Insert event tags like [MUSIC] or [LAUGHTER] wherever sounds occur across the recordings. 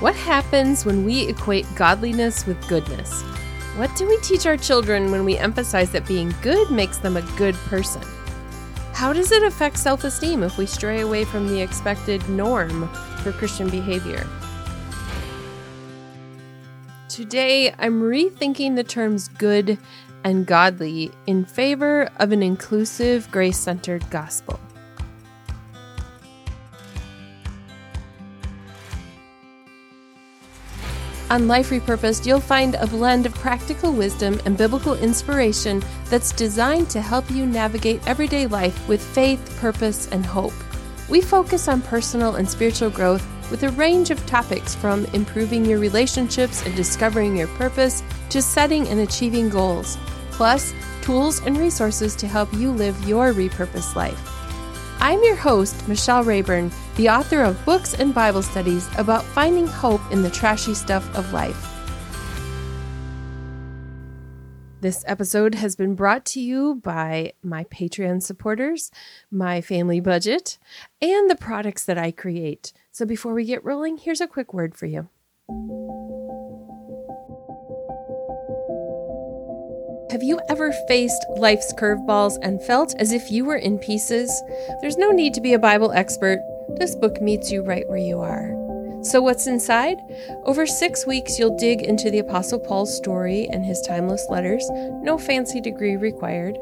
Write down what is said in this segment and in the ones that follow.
What happens when we equate godliness with goodness? What do we teach our children when we emphasize that being good makes them a good person? How does it affect self esteem if we stray away from the expected norm for Christian behavior? Today, I'm rethinking the terms good and godly in favor of an inclusive, grace centered gospel. On Life Repurposed, you'll find a blend of practical wisdom and biblical inspiration that's designed to help you navigate everyday life with faith, purpose, and hope. We focus on personal and spiritual growth with a range of topics from improving your relationships and discovering your purpose to setting and achieving goals, plus tools and resources to help you live your repurposed life. I'm your host, Michelle Rayburn, the author of books and Bible studies about finding hope in the trashy stuff of life. This episode has been brought to you by my Patreon supporters, my family budget, and the products that I create. So before we get rolling, here's a quick word for you. Have you ever faced life's curveballs and felt as if you were in pieces? There's no need to be a Bible expert. This book meets you right where you are. So, what's inside? Over six weeks, you'll dig into the Apostle Paul's story and his timeless letters, no fancy degree required.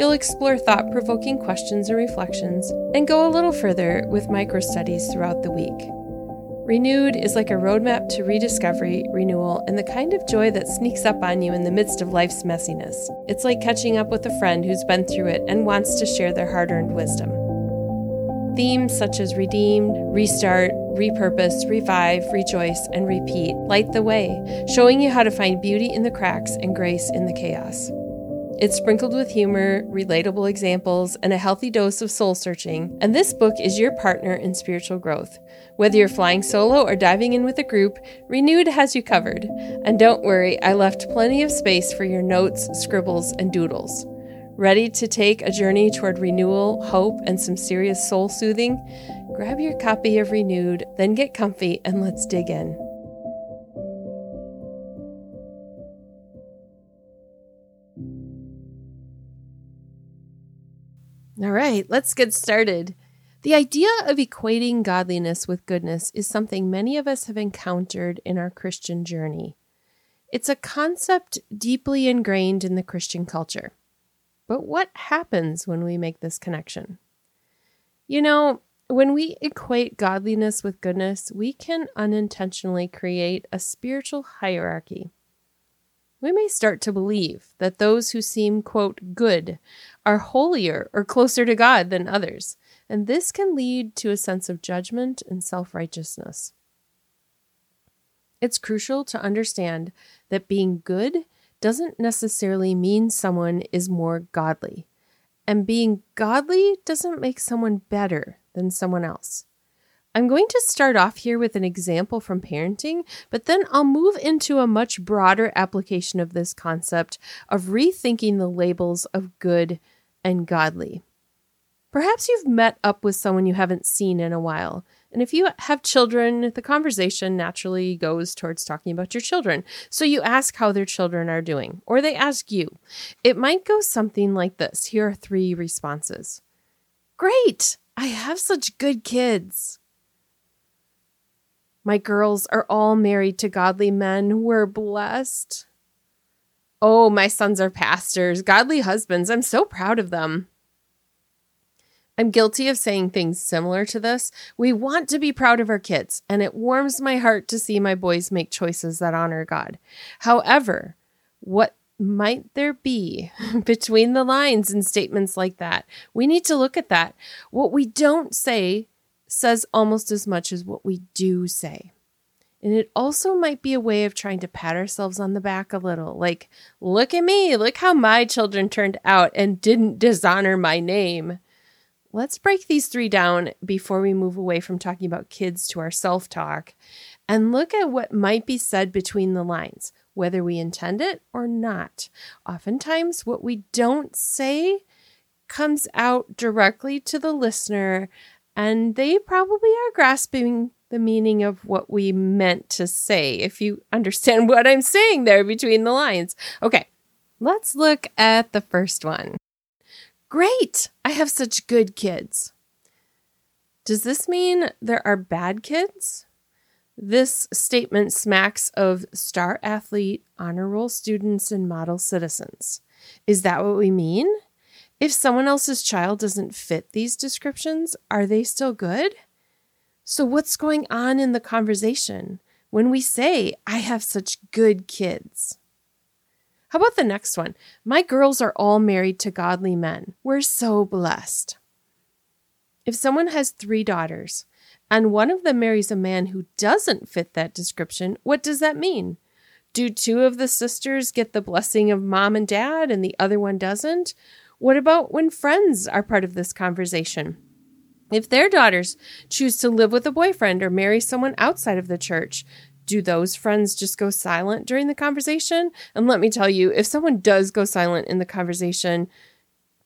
You'll explore thought provoking questions and reflections, and go a little further with micro studies throughout the week. Renewed is like a roadmap to rediscovery, renewal, and the kind of joy that sneaks up on you in the midst of life's messiness. It's like catching up with a friend who's been through it and wants to share their hard earned wisdom. Themes such as redeemed, restart, repurpose, revive, rejoice, and repeat light the way, showing you how to find beauty in the cracks and grace in the chaos. It's sprinkled with humor, relatable examples, and a healthy dose of soul searching, and this book is your partner in spiritual growth. Whether you're flying solo or diving in with a group, Renewed has you covered. And don't worry, I left plenty of space for your notes, scribbles, and doodles. Ready to take a journey toward renewal, hope, and some serious soul soothing? Grab your copy of Renewed, then get comfy, and let's dig in. All right, let's get started. The idea of equating godliness with goodness is something many of us have encountered in our Christian journey. It's a concept deeply ingrained in the Christian culture. But what happens when we make this connection? You know, when we equate godliness with goodness, we can unintentionally create a spiritual hierarchy we may start to believe that those who seem, quote, good are holier or closer to God than others, and this can lead to a sense of judgment and self righteousness. It's crucial to understand that being good doesn't necessarily mean someone is more godly, and being godly doesn't make someone better than someone else. I'm going to start off here with an example from parenting, but then I'll move into a much broader application of this concept of rethinking the labels of good and godly. Perhaps you've met up with someone you haven't seen in a while. And if you have children, the conversation naturally goes towards talking about your children. So you ask how their children are doing, or they ask you. It might go something like this. Here are three responses Great! I have such good kids. My girls are all married to godly men. We're blessed. Oh, my sons are pastors, godly husbands. I'm so proud of them. I'm guilty of saying things similar to this. We want to be proud of our kids, and it warms my heart to see my boys make choices that honor God. However, what might there be [LAUGHS] between the lines in statements like that? We need to look at that. What we don't say says almost as much as what we do say. And it also might be a way of trying to pat ourselves on the back a little. Like, look at me, look how my children turned out and didn't dishonor my name. Let's break these three down before we move away from talking about kids to our self talk and look at what might be said between the lines, whether we intend it or not. Oftentimes, what we don't say comes out directly to the listener and they probably are grasping the meaning of what we meant to say, if you understand [LAUGHS] what I'm saying there between the lines. Okay, let's look at the first one. Great, I have such good kids. Does this mean there are bad kids? This statement smacks of star athlete, honor roll students, and model citizens. Is that what we mean? If someone else's child doesn't fit these descriptions, are they still good? So, what's going on in the conversation when we say, I have such good kids? How about the next one? My girls are all married to godly men. We're so blessed. If someone has three daughters and one of them marries a man who doesn't fit that description, what does that mean? Do two of the sisters get the blessing of mom and dad and the other one doesn't? What about when friends are part of this conversation? If their daughters choose to live with a boyfriend or marry someone outside of the church, do those friends just go silent during the conversation? And let me tell you, if someone does go silent in the conversation,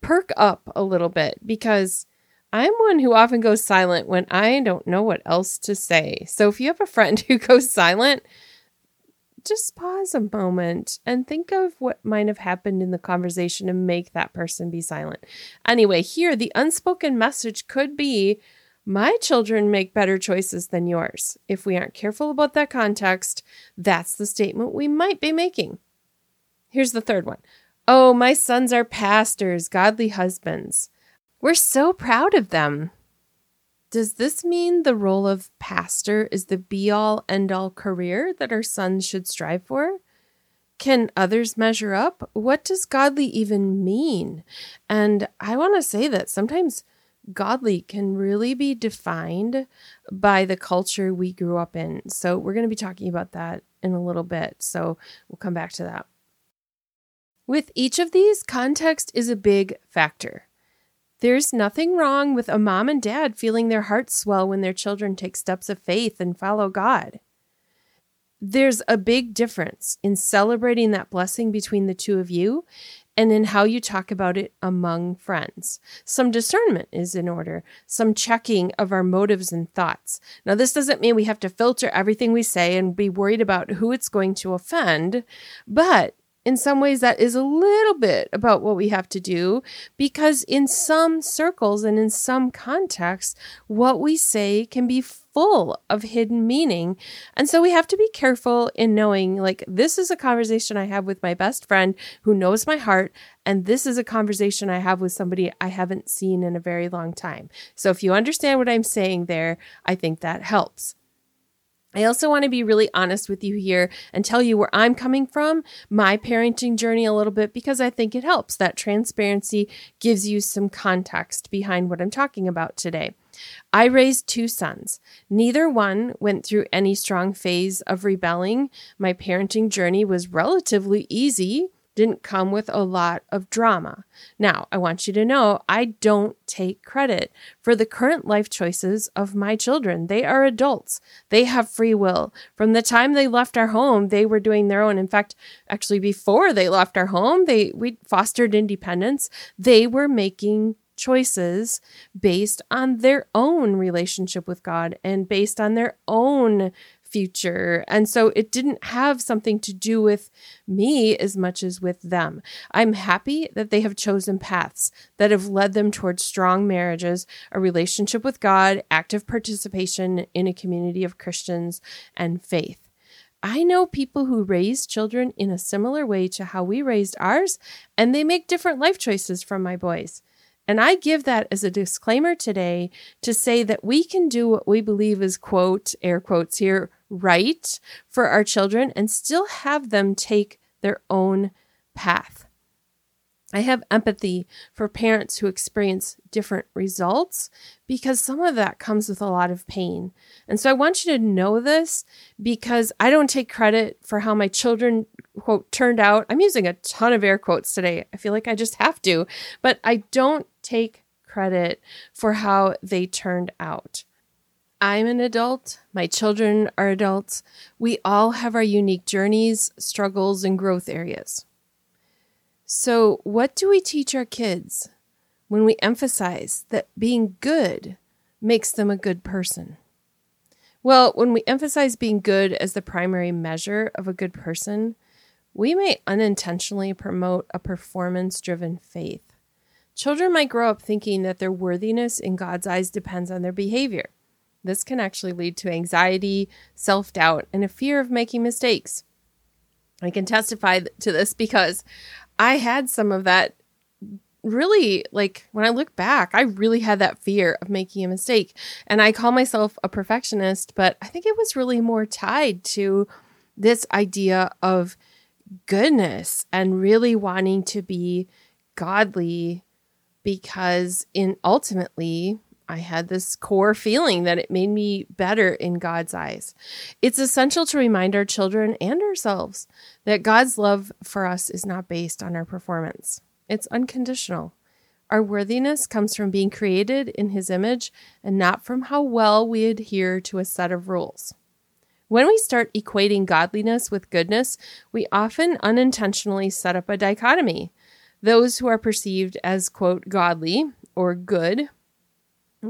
perk up a little bit because I'm one who often goes silent when I don't know what else to say. So if you have a friend [LAUGHS] who goes silent, just pause a moment and think of what might have happened in the conversation and make that person be silent. Anyway, here the unspoken message could be my children make better choices than yours. If we aren't careful about that context, that's the statement we might be making. Here's the third one. Oh, my sons are pastors, godly husbands. We're so proud of them. Does this mean the role of pastor is the be all end all career that our sons should strive for? Can others measure up? What does godly even mean? And I want to say that sometimes godly can really be defined by the culture we grew up in. So we're going to be talking about that in a little bit. So we'll come back to that. With each of these, context is a big factor. There's nothing wrong with a mom and dad feeling their hearts swell when their children take steps of faith and follow God. There's a big difference in celebrating that blessing between the two of you and in how you talk about it among friends. Some discernment is in order, some checking of our motives and thoughts. Now, this doesn't mean we have to filter everything we say and be worried about who it's going to offend, but in some ways that is a little bit about what we have to do because in some circles and in some contexts what we say can be full of hidden meaning. And so we have to be careful in knowing like this is a conversation i have with my best friend who knows my heart and this is a conversation i have with somebody i haven't seen in a very long time. So if you understand what i'm saying there i think that helps I also want to be really honest with you here and tell you where I'm coming from, my parenting journey a little bit, because I think it helps. That transparency gives you some context behind what I'm talking about today. I raised two sons. Neither one went through any strong phase of rebelling. My parenting journey was relatively easy didn't come with a lot of drama. Now, I want you to know I don't take credit for the current life choices of my children. They are adults, they have free will. From the time they left our home, they were doing their own. In fact, actually, before they left our home, they we fostered independence. They were making choices based on their own relationship with God and based on their own future. And so it didn't have something to do with me as much as with them. I'm happy that they have chosen paths that have led them towards strong marriages, a relationship with God, active participation in a community of Christians, and faith. I know people who raise children in a similar way to how we raised ours, and they make different life choices from my boys. And I give that as a disclaimer today to say that we can do what we believe is, quote, air quotes here, right for our children and still have them take their own path. I have empathy for parents who experience different results because some of that comes with a lot of pain. And so I want you to know this because I don't take credit for how my children, quote, turned out. I'm using a ton of air quotes today. I feel like I just have to, but I don't take credit for how they turned out. I'm an adult. My children are adults. We all have our unique journeys, struggles, and growth areas. So, what do we teach our kids when we emphasize that being good makes them a good person? Well, when we emphasize being good as the primary measure of a good person, we may unintentionally promote a performance driven faith. Children might grow up thinking that their worthiness in God's eyes depends on their behavior. This can actually lead to anxiety, self doubt, and a fear of making mistakes. I can testify to this because I had some of that really like when I look back, I really had that fear of making a mistake. And I call myself a perfectionist, but I think it was really more tied to this idea of goodness and really wanting to be godly because in ultimately I had this core feeling that it made me better in God's eyes. It's essential to remind our children and ourselves that God's love for us is not based on our performance. It's unconditional. Our worthiness comes from being created in His image and not from how well we adhere to a set of rules. When we start equating godliness with goodness, we often unintentionally set up a dichotomy. Those who are perceived as, quote, godly or good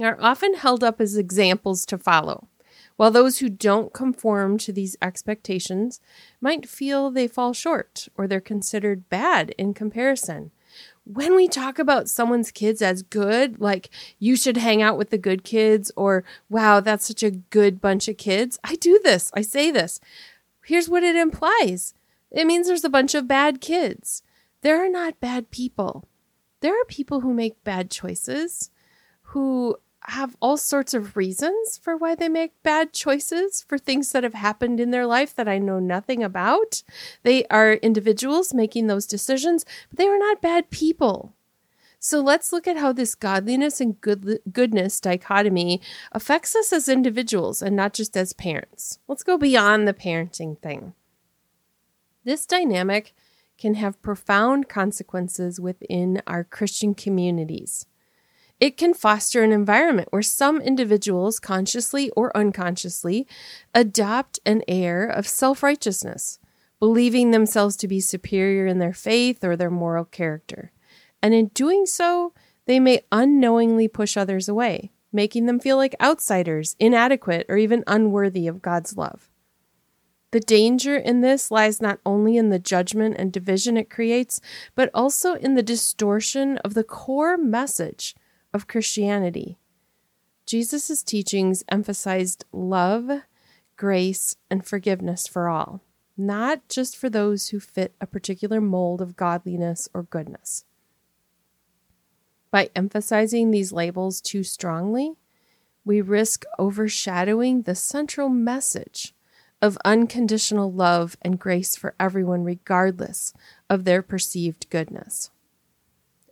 are often held up as examples to follow, while those who don't conform to these expectations might feel they fall short or they're considered bad in comparison when we talk about someone's kids as good, like you should hang out with the good kids, or wow, that's such a good bunch of kids, I do this, I say this. Here's what it implies it means there's a bunch of bad kids. There are not bad people. There are people who make bad choices, who have all sorts of reasons for why they make bad choices for things that have happened in their life that I know nothing about. They are individuals making those decisions, but they are not bad people. So let's look at how this godliness and good, goodness dichotomy affects us as individuals and not just as parents. Let's go beyond the parenting thing. This dynamic can have profound consequences within our Christian communities. It can foster an environment where some individuals, consciously or unconsciously, adopt an air of self righteousness, believing themselves to be superior in their faith or their moral character. And in doing so, they may unknowingly push others away, making them feel like outsiders, inadequate, or even unworthy of God's love. The danger in this lies not only in the judgment and division it creates, but also in the distortion of the core message of Christianity. Jesus' teachings emphasized love, grace, and forgiveness for all, not just for those who fit a particular mold of godliness or goodness. By emphasizing these labels too strongly, we risk overshadowing the central message of unconditional love and grace for everyone, regardless of their perceived goodness.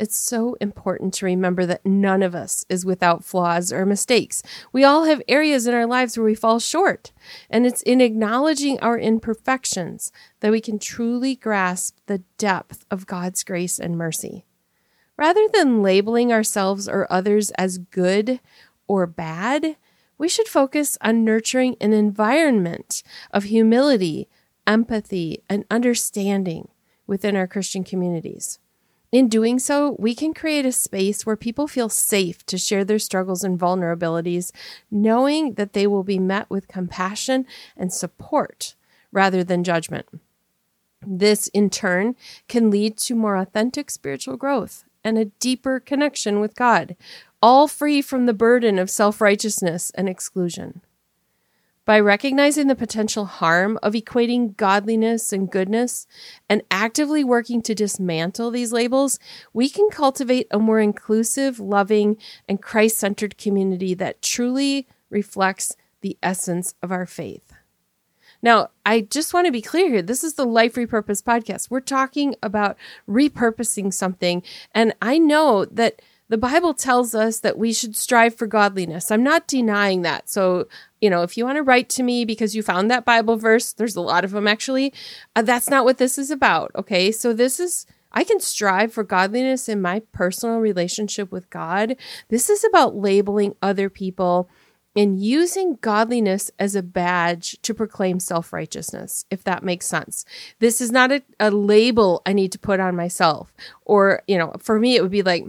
It's so important to remember that none of us is without flaws or mistakes. We all have areas in our lives where we fall short. And it's in acknowledging our imperfections that we can truly grasp the depth of God's grace and mercy. Rather than labeling ourselves or others as good or bad, we should focus on nurturing an environment of humility, empathy, and understanding within our Christian communities. In doing so, we can create a space where people feel safe to share their struggles and vulnerabilities, knowing that they will be met with compassion and support rather than judgment. This, in turn, can lead to more authentic spiritual growth and a deeper connection with God, all free from the burden of self righteousness and exclusion. By recognizing the potential harm of equating godliness and goodness and actively working to dismantle these labels, we can cultivate a more inclusive, loving, and Christ centered community that truly reflects the essence of our faith. Now, I just want to be clear here. This is the Life Repurpose podcast. We're talking about repurposing something. And I know that the Bible tells us that we should strive for godliness. I'm not denying that. So, you know, if you want to write to me because you found that Bible verse, there's a lot of them actually. Uh, that's not what this is about. Okay. So, this is, I can strive for godliness in my personal relationship with God. This is about labeling other people and using godliness as a badge to proclaim self righteousness, if that makes sense. This is not a, a label I need to put on myself. Or, you know, for me, it would be like,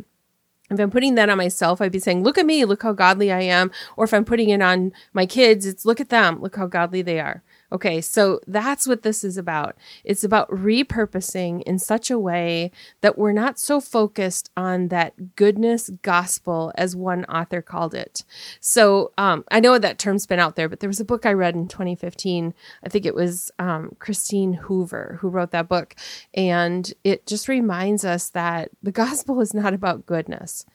if I'm putting that on myself, I'd be saying, look at me, look how godly I am. Or if I'm putting it on my kids, it's look at them, look how godly they are. Okay, so that's what this is about. It's about repurposing in such a way that we're not so focused on that goodness gospel, as one author called it. So um, I know that term's been out there, but there was a book I read in 2015. I think it was um, Christine Hoover who wrote that book. And it just reminds us that the gospel is not about goodness.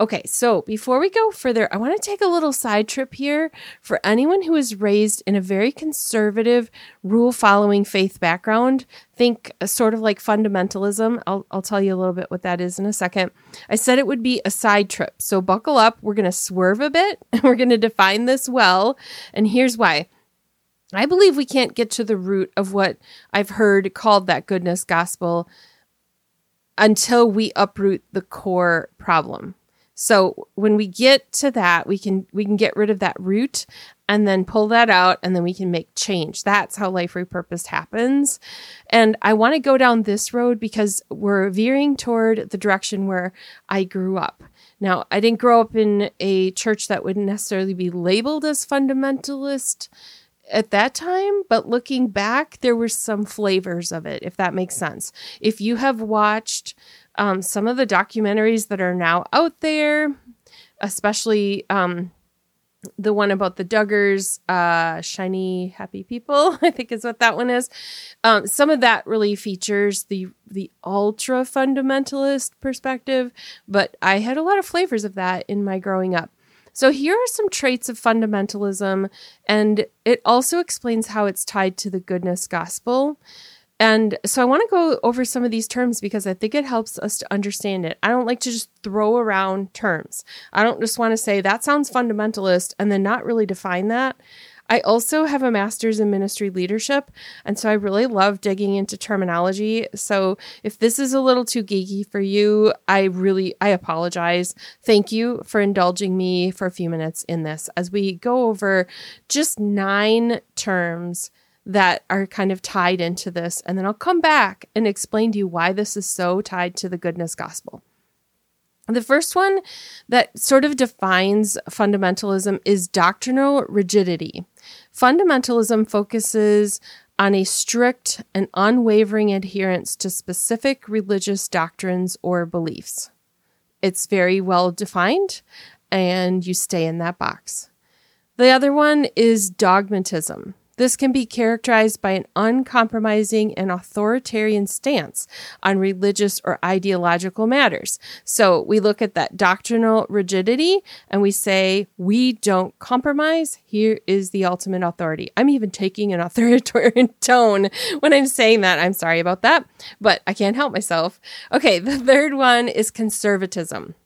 Okay, so before we go further, I want to take a little side trip here for anyone who is raised in a very conservative, rule following faith background. Think uh, sort of like fundamentalism. I'll, I'll tell you a little bit what that is in a second. I said it would be a side trip. So buckle up. We're going to swerve a bit [LAUGHS] and we're going to define this well. And here's why. I believe we can't get to the root of what I've heard called that goodness gospel until we uproot the core problem. So when we get to that, we can we can get rid of that root and then pull that out and then we can make change. That's how life repurposed happens. And I want to go down this road because we're veering toward the direction where I grew up. Now, I didn't grow up in a church that would necessarily be labeled as fundamentalist at that time, but looking back, there were some flavors of it, if that makes sense. If you have watched um, some of the documentaries that are now out there, especially um, the one about the Duggars, uh, Shiny Happy People, [LAUGHS] I think is what that one is. Um, some of that really features the the ultra fundamentalist perspective, but I had a lot of flavors of that in my growing up. So here are some traits of fundamentalism, and it also explains how it's tied to the goodness gospel. And so I want to go over some of these terms because I think it helps us to understand it. I don't like to just throw around terms. I don't just want to say that sounds fundamentalist and then not really define that. I also have a master's in ministry leadership, and so I really love digging into terminology. So if this is a little too geeky for you, I really I apologize. Thank you for indulging me for a few minutes in this as we go over just nine terms that are kind of tied into this. And then I'll come back and explain to you why this is so tied to the goodness gospel. The first one that sort of defines fundamentalism is doctrinal rigidity. Fundamentalism focuses on a strict and unwavering adherence to specific religious doctrines or beliefs. It's very well defined, and you stay in that box. The other one is dogmatism. This can be characterized by an uncompromising and authoritarian stance on religious or ideological matters. So we look at that doctrinal rigidity and we say, we don't compromise. Here is the ultimate authority. I'm even taking an [LAUGHS] authoritarian tone when I'm saying that. I'm sorry about that, but I can't help myself. Okay, the third one is conservatism.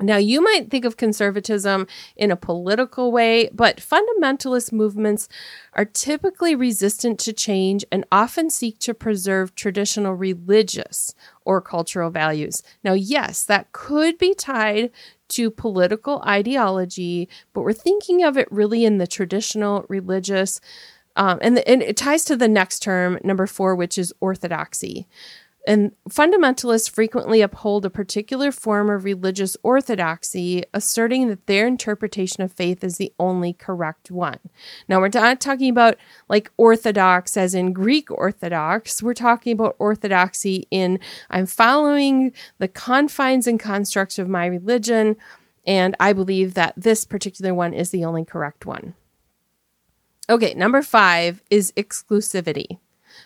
Now, you might think of conservatism in a political way, but fundamentalist movements are typically resistant to change and often seek to preserve traditional religious or cultural values. Now, yes, that could be tied to political ideology, but we're thinking of it really in the traditional religious. Um, and, the, and it ties to the next term, number four, which is orthodoxy. And fundamentalists frequently uphold a particular form of religious orthodoxy, asserting that their interpretation of faith is the only correct one. Now, we're not talking about like orthodox as in Greek orthodox. We're talking about orthodoxy in I'm following the confines and constructs of my religion, and I believe that this particular one is the only correct one. Okay, number five is exclusivity.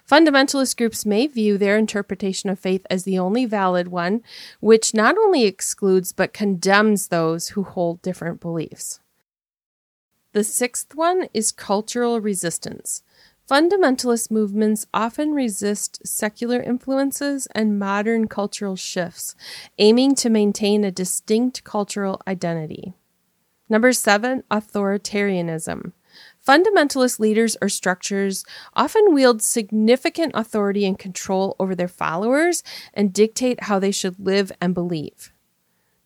Fundamentalist groups may view their interpretation of faith as the only valid one, which not only excludes but condemns those who hold different beliefs. The sixth one is cultural resistance. Fundamentalist movements often resist secular influences and modern cultural shifts, aiming to maintain a distinct cultural identity. Number seven, authoritarianism. Fundamentalist leaders or structures often wield significant authority and control over their followers and dictate how they should live and believe.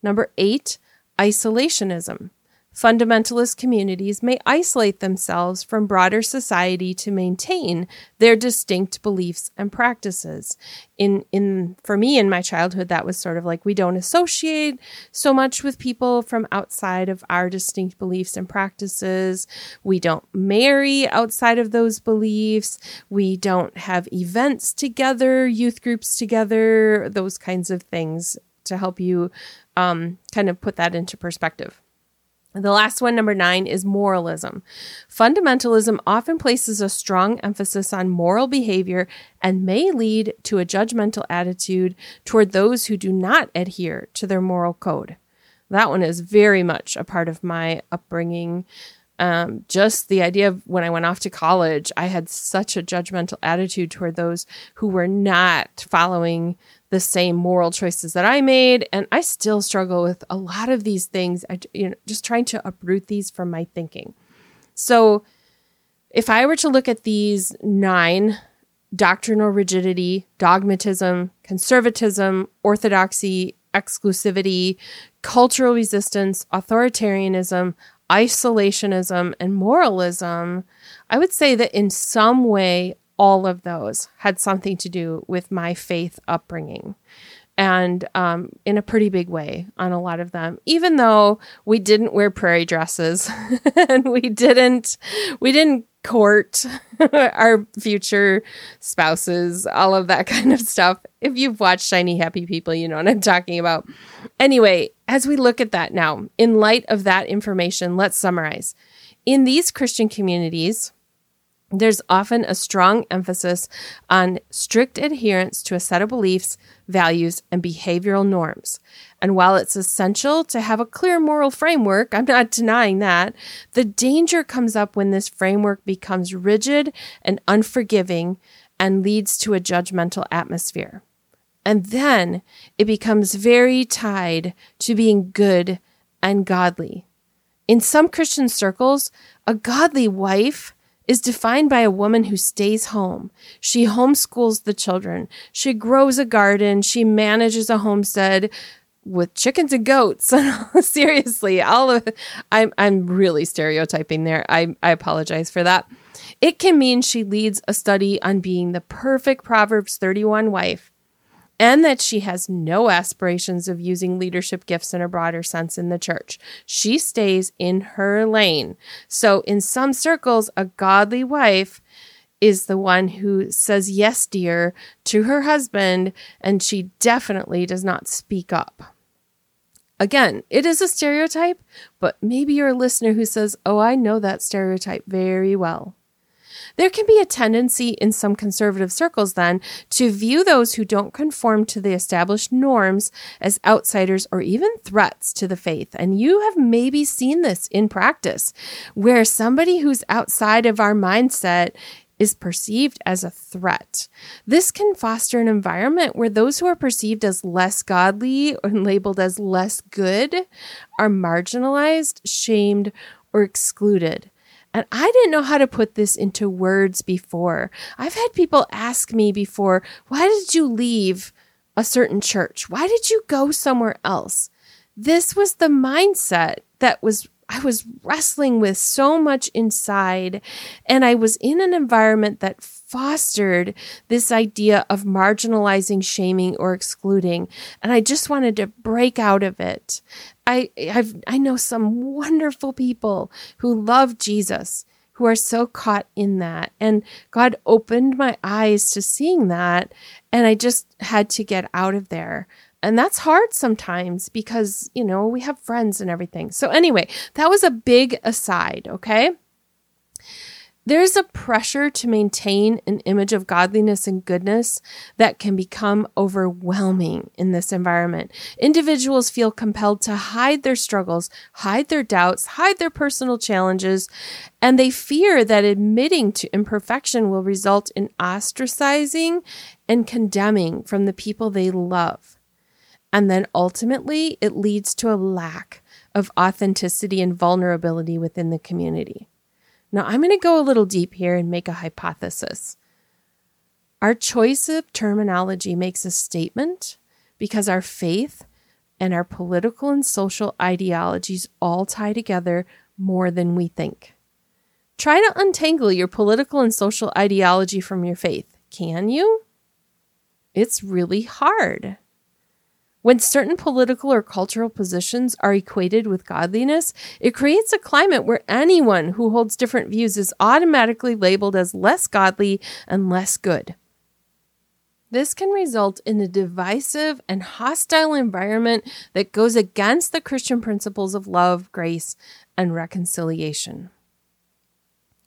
Number eight, isolationism. Fundamentalist communities may isolate themselves from broader society to maintain their distinct beliefs and practices. In in for me in my childhood that was sort of like we don't associate so much with people from outside of our distinct beliefs and practices. We don't marry outside of those beliefs. We don't have events together, youth groups together, those kinds of things to help you um, kind of put that into perspective. The last one, number nine, is moralism. Fundamentalism often places a strong emphasis on moral behavior and may lead to a judgmental attitude toward those who do not adhere to their moral code. That one is very much a part of my upbringing. Um, just the idea of when I went off to college, I had such a judgmental attitude toward those who were not following the same moral choices that I made. And I still struggle with a lot of these things. I, you know, just trying to uproot these from my thinking. So if I were to look at these nine doctrinal rigidity, dogmatism, conservatism, orthodoxy, exclusivity, cultural resistance, authoritarianism, isolationism, and moralism, I would say that in some way all of those had something to do with my faith upbringing. And um, in a pretty big way on a lot of them even though we didn't wear prairie dresses [LAUGHS] and we didn't we didn't court [LAUGHS] our future spouses all of that [LAUGHS] kind of stuff. If you've watched shiny happy people you know what i'm talking about. Anyway as we look at that now in light of that information let's summarize. In these christian communities there's often a strong emphasis on strict adherence to a set of beliefs, values, and behavioral norms. And while it's essential to have a clear moral framework, I'm not denying that, the danger comes up when this framework becomes rigid and unforgiving and leads to a judgmental atmosphere. And then it becomes very tied to being good and godly. In some Christian circles, a godly wife is defined by a woman who stays home. She homeschools the children. She grows a garden. She manages a homestead with chickens and goats. [LAUGHS] Seriously, all of I'm I'm really stereotyping there. I I apologize for that. It can mean she leads a study on being the perfect Proverbs 31 wife and that she has no aspirations of using leadership gifts in a broader sense in the church. She stays in her lane. So, in some circles, a godly wife is the one who says yes, dear, to her husband, and she definitely does not speak up. Again, it is a stereotype, but maybe you're a listener who says, Oh, I know that stereotype very well. There can be a tendency in some conservative circles, then, to view those who don't conform to the established norms as outsiders or even threats to the faith. And you have maybe seen this in practice, where somebody who's outside of our mindset is perceived as a threat. This can foster an environment where those who are perceived as less godly and labeled as less good are marginalized, shamed, or excluded. And I didn't know how to put this into words before. I've had people ask me before, why did you leave a certain church? Why did you go somewhere else? This was the mindset that was I was wrestling with so much inside and I was in an environment that fostered this idea of marginalizing, shaming, or excluding. And I just wanted to break out of it. I, I've, I know some wonderful people who love Jesus who are so caught in that. And God opened my eyes to seeing that. And I just had to get out of there. And that's hard sometimes because, you know, we have friends and everything. So, anyway, that was a big aside, okay? There's a pressure to maintain an image of godliness and goodness that can become overwhelming in this environment. Individuals feel compelled to hide their struggles, hide their doubts, hide their personal challenges, and they fear that admitting to imperfection will result in ostracizing and condemning from the people they love. And then ultimately, it leads to a lack of authenticity and vulnerability within the community. Now, I'm going to go a little deep here and make a hypothesis. Our choice of terminology makes a statement because our faith and our political and social ideologies all tie together more than we think. Try to untangle your political and social ideology from your faith. Can you? It's really hard. When certain political or cultural positions are equated with godliness, it creates a climate where anyone who holds different views is automatically labeled as less godly and less good. This can result in a divisive and hostile environment that goes against the Christian principles of love, grace, and reconciliation.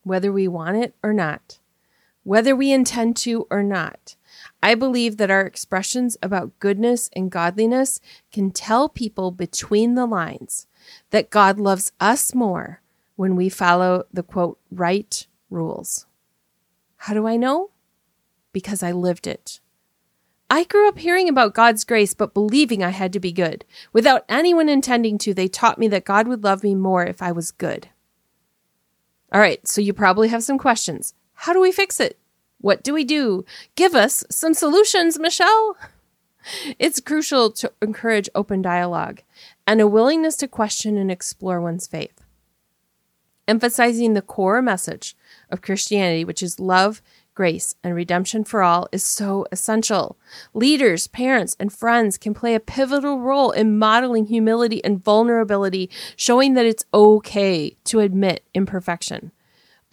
Whether we want it or not, whether we intend to or not, I believe that our expressions about goodness and godliness can tell people between the lines that God loves us more when we follow the quote, right rules. How do I know? Because I lived it. I grew up hearing about God's grace, but believing I had to be good. Without anyone intending to, they taught me that God would love me more if I was good. All right, so you probably have some questions. How do we fix it? What do we do? Give us some solutions, Michelle. It's crucial to encourage open dialogue and a willingness to question and explore one's faith. Emphasizing the core message of Christianity, which is love, grace, and redemption for all is so essential. Leaders, parents, and friends can play a pivotal role in modeling humility and vulnerability, showing that it's okay to admit imperfection.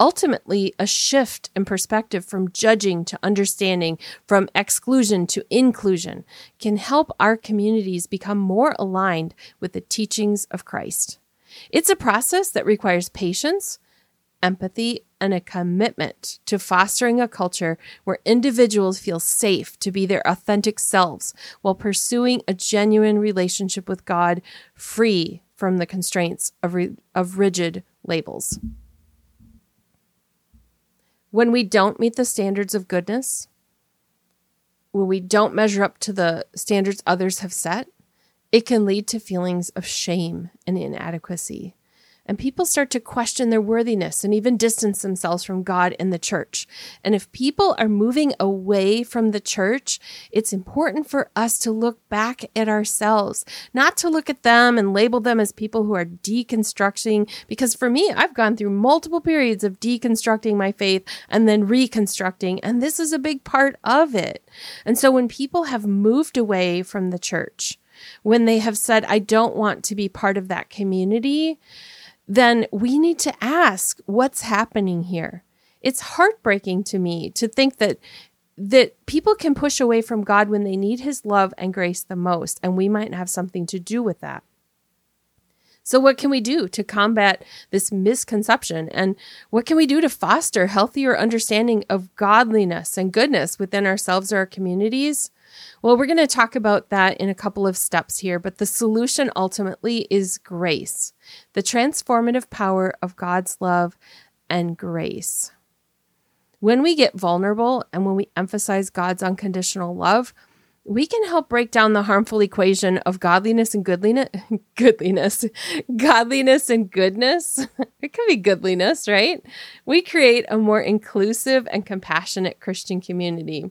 Ultimately, a shift in perspective from judging to understanding, from exclusion to inclusion, can help our communities become more aligned with the teachings of Christ. It's a process that requires patience, empathy, and a commitment to fostering a culture where individuals feel safe to be their authentic selves while pursuing a genuine relationship with God free from the constraints of, re- of rigid labels. When we don't meet the standards of goodness, when we don't measure up to the standards others have set, it can lead to feelings of shame and inadequacy and people start to question their worthiness and even distance themselves from God and the church. And if people are moving away from the church, it's important for us to look back at ourselves, not to look at them and label them as people who are deconstructing. Because for me, I've gone through multiple periods of deconstructing my faith and then reconstructing, and this is a big part of it. And so when people have moved away from the church, when they have said, I don't want to be part of that community, then we need to ask what's happening here. It's heartbreaking to me to think that that people can push away from God when they need his love and grace the most and we might have something to do with that. So what can we do to combat this misconception and what can we do to foster healthier understanding of godliness and goodness within ourselves or our communities? Well, we're going to talk about that in a couple of steps here, but the solution ultimately is grace, the transformative power of God's love and grace. When we get vulnerable and when we emphasize God's unconditional love, we can help break down the harmful equation of godliness and [LAUGHS] goodliness, goodliness, [LAUGHS] godliness and goodness. [LAUGHS] It could be goodliness, right? We create a more inclusive and compassionate Christian community.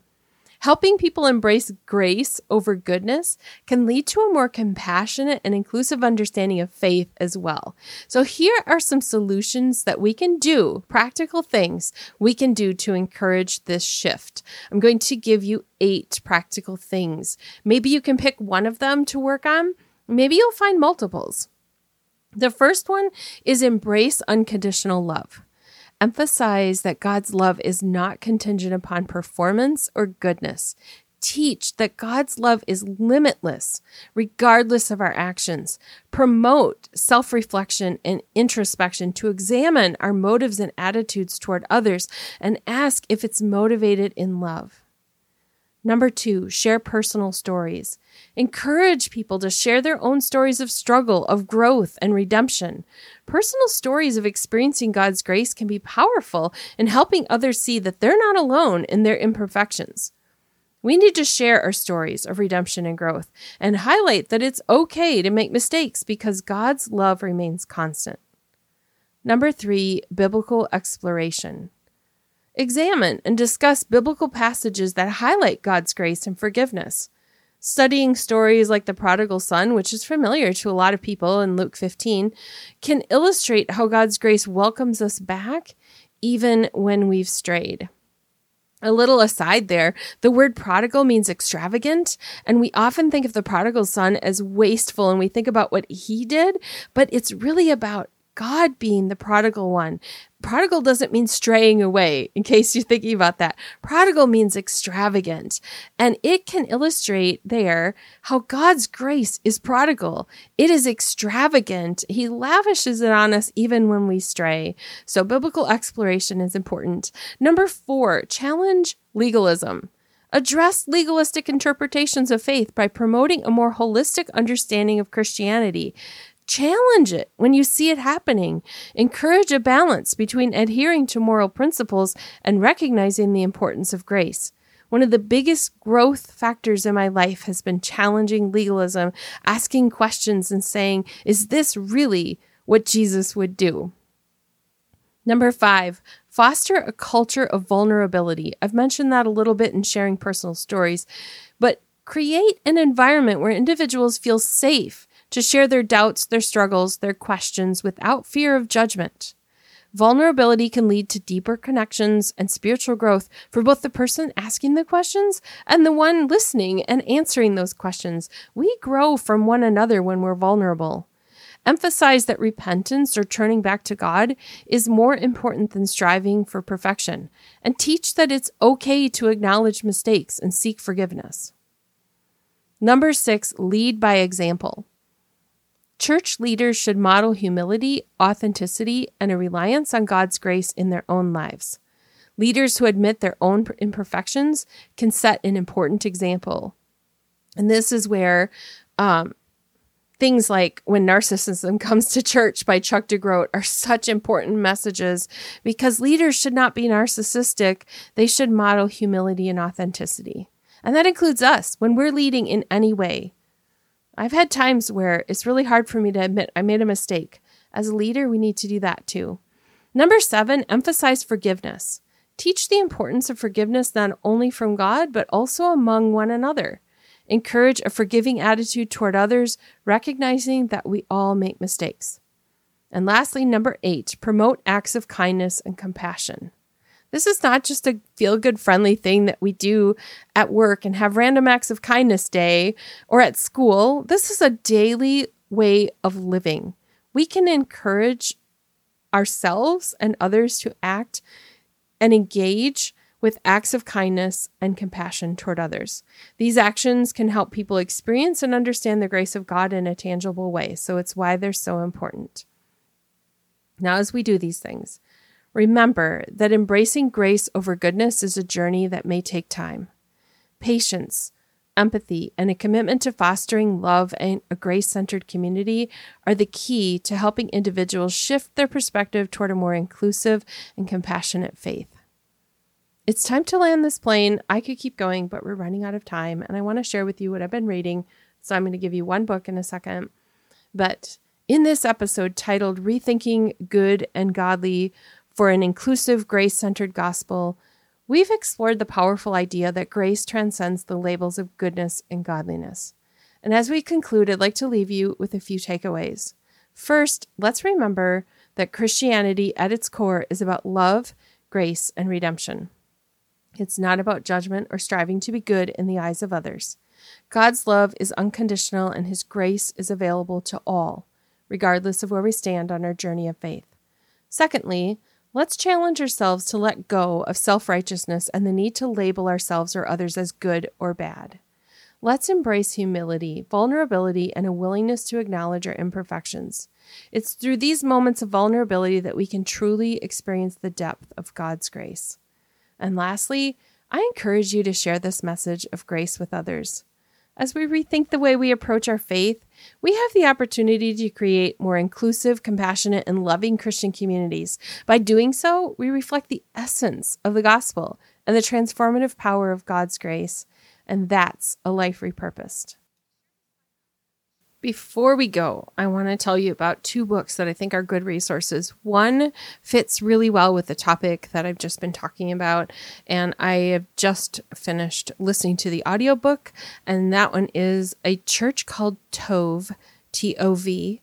Helping people embrace grace over goodness can lead to a more compassionate and inclusive understanding of faith as well. So, here are some solutions that we can do, practical things we can do to encourage this shift. I'm going to give you eight practical things. Maybe you can pick one of them to work on, maybe you'll find multiples. The first one is embrace unconditional love emphasize that God's love is not contingent upon performance or goodness. Teach that God's love is limitless, regardless of our actions. Promote self reflection and introspection to examine our motives and attitudes toward others and ask if it's motivated in love. Number two, share personal stories. Encourage people to share their own stories of struggle, of growth, and redemption. Personal stories of experiencing God's grace can be powerful in helping others see that they're not alone in their imperfections. We need to share our stories of redemption and growth and highlight that it's okay to make mistakes because God's love remains constant. Number three, biblical exploration. Examine and discuss biblical passages that highlight God's grace and forgiveness. Studying stories like the prodigal son, which is familiar to a lot of people in Luke 15, can illustrate how God's grace welcomes us back even when we've strayed. A little aside there, the word prodigal means extravagant, and we often think of the prodigal son as wasteful and we think about what he did, but it's really about God being the prodigal one. Prodigal doesn't mean straying away, in case you're thinking about that. Prodigal means extravagant. And it can illustrate there how God's grace is prodigal. It is extravagant. He lavishes it on us even when we stray. So biblical exploration is important. Number four, challenge legalism. Address legalistic interpretations of faith by promoting a more holistic understanding of Christianity. Challenge it when you see it happening. Encourage a balance between adhering to moral principles and recognizing the importance of grace. One of the biggest growth factors in my life has been challenging legalism, asking questions and saying, is this really what Jesus would do? Number five, foster a culture of vulnerability. I've mentioned that a little bit in sharing personal stories, but create an environment where individuals feel safe to share their doubts, their struggles, their questions without fear of judgment. Vulnerability can lead to deeper connections and spiritual growth for both the person asking the questions and the one listening and answering those questions. We grow from one another when we're vulnerable. Emphasize that repentance or turning back to God is more important than striving for perfection, and teach that it's okay to acknowledge mistakes and seek forgiveness. Number six, lead by example. Church leaders should model humility, authenticity, and a reliance on God's grace in their own lives. Leaders who admit their own imperfections can set an important example. And this is where um, things like When Narcissism [LAUGHS] Comes to Church by Chuck DeGroat are such important messages because leaders should not be narcissistic. They should model humility and authenticity. And that includes us when we're leading in any way. I've had times where it's really hard for me to admit I made a mistake. As a leader, we need to do that too. Number seven, emphasize forgiveness. Teach the importance of forgiveness not only from God, but also among one another. Encourage a forgiving attitude toward others, recognizing that we all make mistakes. And lastly, number eight, promote acts of kindness and compassion. This is not just a feel good, friendly thing that we do at work and have random acts of kindness day or at school. This is a daily way of living. We can encourage ourselves and others to act and engage with acts of kindness and compassion toward others. These actions can help people experience and understand the grace of God in a tangible way. So it's why they're so important. Now, as we do these things, Remember that embracing grace over goodness is a journey that may take time. Patience, empathy, and a commitment to fostering love and a grace centered community are the key to helping individuals shift their perspective toward a more inclusive and compassionate faith. It's time to land this plane. I could keep going, but we're running out of time, and I want to share with you what I've been reading. So I'm going to give you one book in a second. But in this episode titled Rethinking Good and Godly for an inclusive, grace centered gospel, we've explored the powerful idea that grace transcends the labels of goodness and godliness. And as we conclude, I'd like to leave you with a few takeaways. First, let's remember that Christianity at its core is about love, grace, and redemption. It's not about judgment or striving to be good in the eyes of others. God's love is unconditional and his grace is available to all, regardless of where we stand on our journey of faith. Secondly, Let's challenge ourselves to let go of self righteousness and the need to label ourselves or others as good or bad. Let's embrace humility, vulnerability, and a willingness to acknowledge our imperfections. It's through these moments of vulnerability that we can truly experience the depth of God's grace. And lastly, I encourage you to share this message of grace with others. As we rethink the way we approach our faith, we have the opportunity to create more inclusive, compassionate, and loving Christian communities. By doing so, we reflect the essence of the gospel and the transformative power of God's grace. And that's a life repurposed. Before we go, I want to tell you about two books that I think are good resources. One fits really well with the topic that I've just been talking about, and I have just finished listening to the audiobook, and that one is A Church Called Tov, T O V,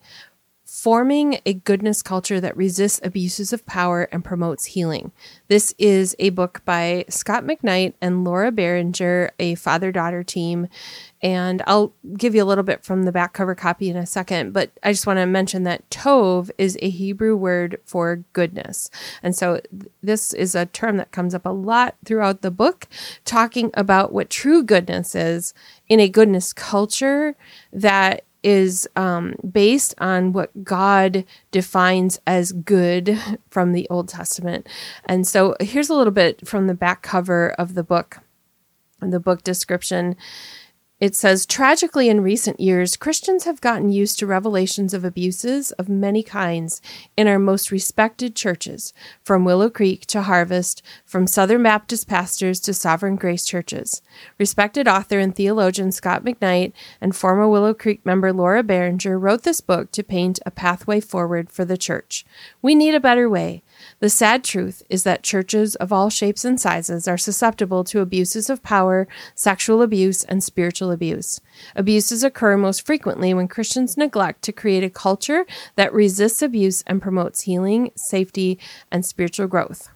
Forming a Goodness Culture That Resists Abuses of Power and Promotes Healing. This is a book by Scot McKnight and Laura Barringer, a father daughter team. And I'll give you a little bit from the back cover copy in a second, but I just want to mention that Tov is a Hebrew word for goodness. And so this is a term that comes up a lot throughout the book, talking about what true goodness is in a goodness culture that is um, based on what God defines as good [LAUGHS] from the Old Testament. And so here's a little bit from the back cover of the book, the book description. It says, tragically, in recent years, Christians have gotten used to revelations of abuses of many kinds in our most respected churches, from Willow Creek to Harvest, from Southern Baptist pastors to Sovereign Grace churches. Respected author and theologian Scot McKnight and former Willow Creek member Laura Barringer wrote this book to paint a pathway forward for the church. We need a better way. The sad truth is that churches of all shapes and sizes are susceptible to abuses of power, sexual abuse, and spiritual abuse. Abuses occur most frequently when Christians neglect to create a culture that resists abuse and promotes healing, safety, and spiritual growth.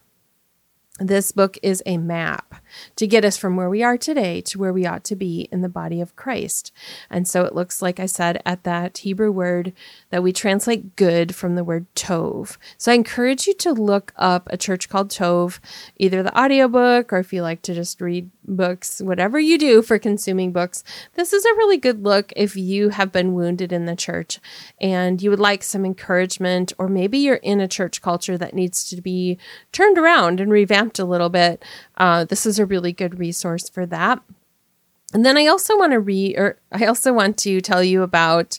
This book is a map to get us from where we are today to where we ought to be in the body of Christ. And so it looks like I said at that Hebrew word that we translate good from the word tov. So I encourage you to look up a church called Tov, either the audiobook or if you like to just read books, whatever you do for consuming books. This is a really good look if you have been wounded in the church and you would like some encouragement, or maybe you're in a church culture that needs to be turned around and revamped a little bit. Uh, this is a really good resource for that. And then I also want to read, or I also want to tell you about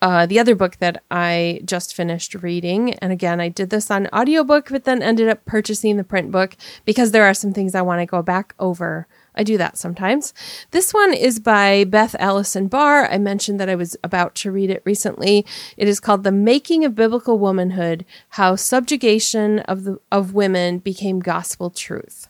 uh, the other book that I just finished reading. And again, I did this on audiobook, but then ended up purchasing the print book because there are some things I want to go back over I do that sometimes. This one is by Beth Allison Barr. I mentioned that I was about to read it recently. It is called The Making of Biblical Womanhood How Subjugation of, the, of Women Became Gospel Truth.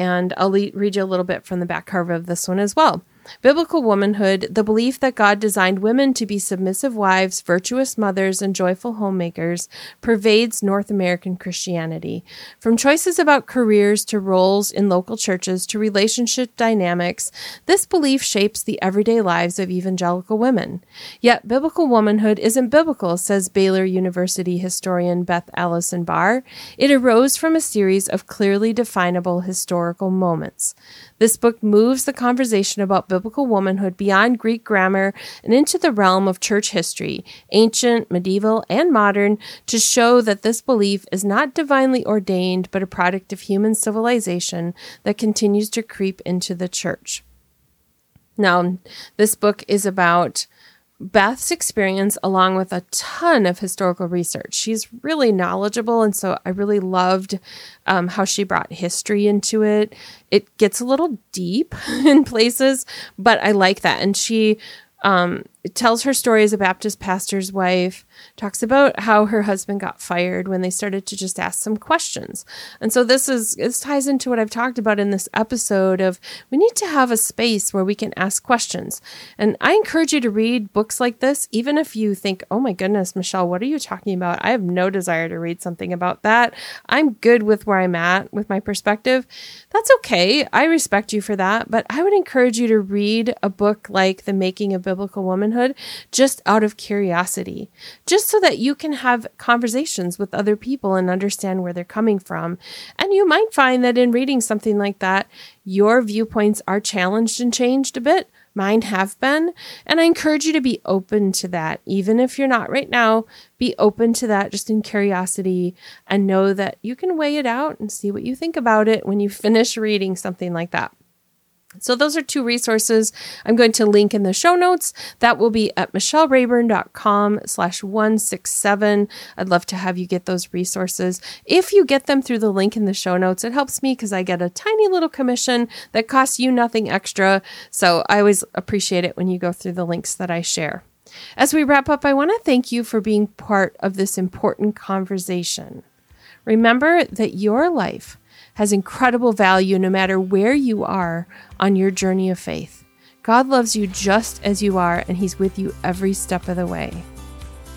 And I'll le- read you a little bit from the back cover of this one as well. Biblical womanhood, the belief that God designed women to be submissive wives, virtuous mothers, and joyful homemakers, pervades North American Christianity. From choices about careers to roles in local churches to relationship dynamics, this belief shapes the everyday lives of evangelical women. Yet, biblical womanhood isn't biblical, says Baylor University historian Beth Allison Barr. It arose from a series of clearly definable historical moments. This book moves the conversation about biblical womanhood beyond Greek grammar and into the realm of church history, ancient, medieval, and modern, to show that this belief is not divinely ordained but a product of human civilization that continues to creep into the church. Now, this book is about Beth's experience, along with a ton of historical research. She's really knowledgeable, and so I really loved um, how she brought history into it. It gets a little deep [LAUGHS] in places, but I like that. And she um, tells her story as a Baptist pastor's wife, talks about how her husband got fired when they started to just ask some questions. And so this is this ties into what I've talked about in this episode of we need to have a space where we can ask questions. And I encourage you to read books like this even if you think, "Oh my goodness, Michelle, what are you talking about? I have no desire to read something about that. I'm good with where I'm at with my perspective." That's okay. I respect you for that, but I would encourage you to read a book like The Making of Biblical Woman womanhood just out of curiosity, just so that you can have conversations with other people and understand where they're coming from. And you might find that in reading something like that, your viewpoints are challenged and changed a bit. Mine have been. And I encourage you to be open to that. Even if you're not right now, be open to that just in curiosity and know that you can weigh it out and see what you think about it when you finish reading something like that. So those are two resources I'm going to link in the show notes. That will be at michellerayburn.com slash 167. I'd love to have you get those resources. If you get them through the link in the show notes, it helps me because I get a tiny little commission that costs you nothing extra. So I always appreciate it when you go through the links that I share. As we wrap up, I want to thank you for being part of this important conversation. Remember that your life has incredible value no matter where you are on your journey of faith. God loves you just as you are, and He's with you every step of the way.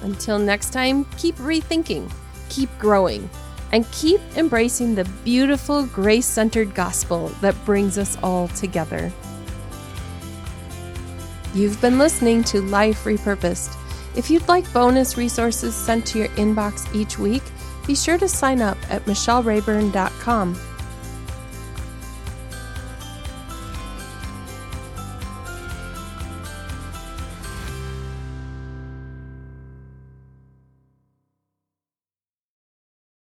Until next time, keep rethinking, keep growing, and keep embracing the beautiful grace centered gospel that brings us all together. You've been listening to Life Repurposed. If you'd like bonus resources sent to your inbox each week, be sure to sign up at michellerayburn.com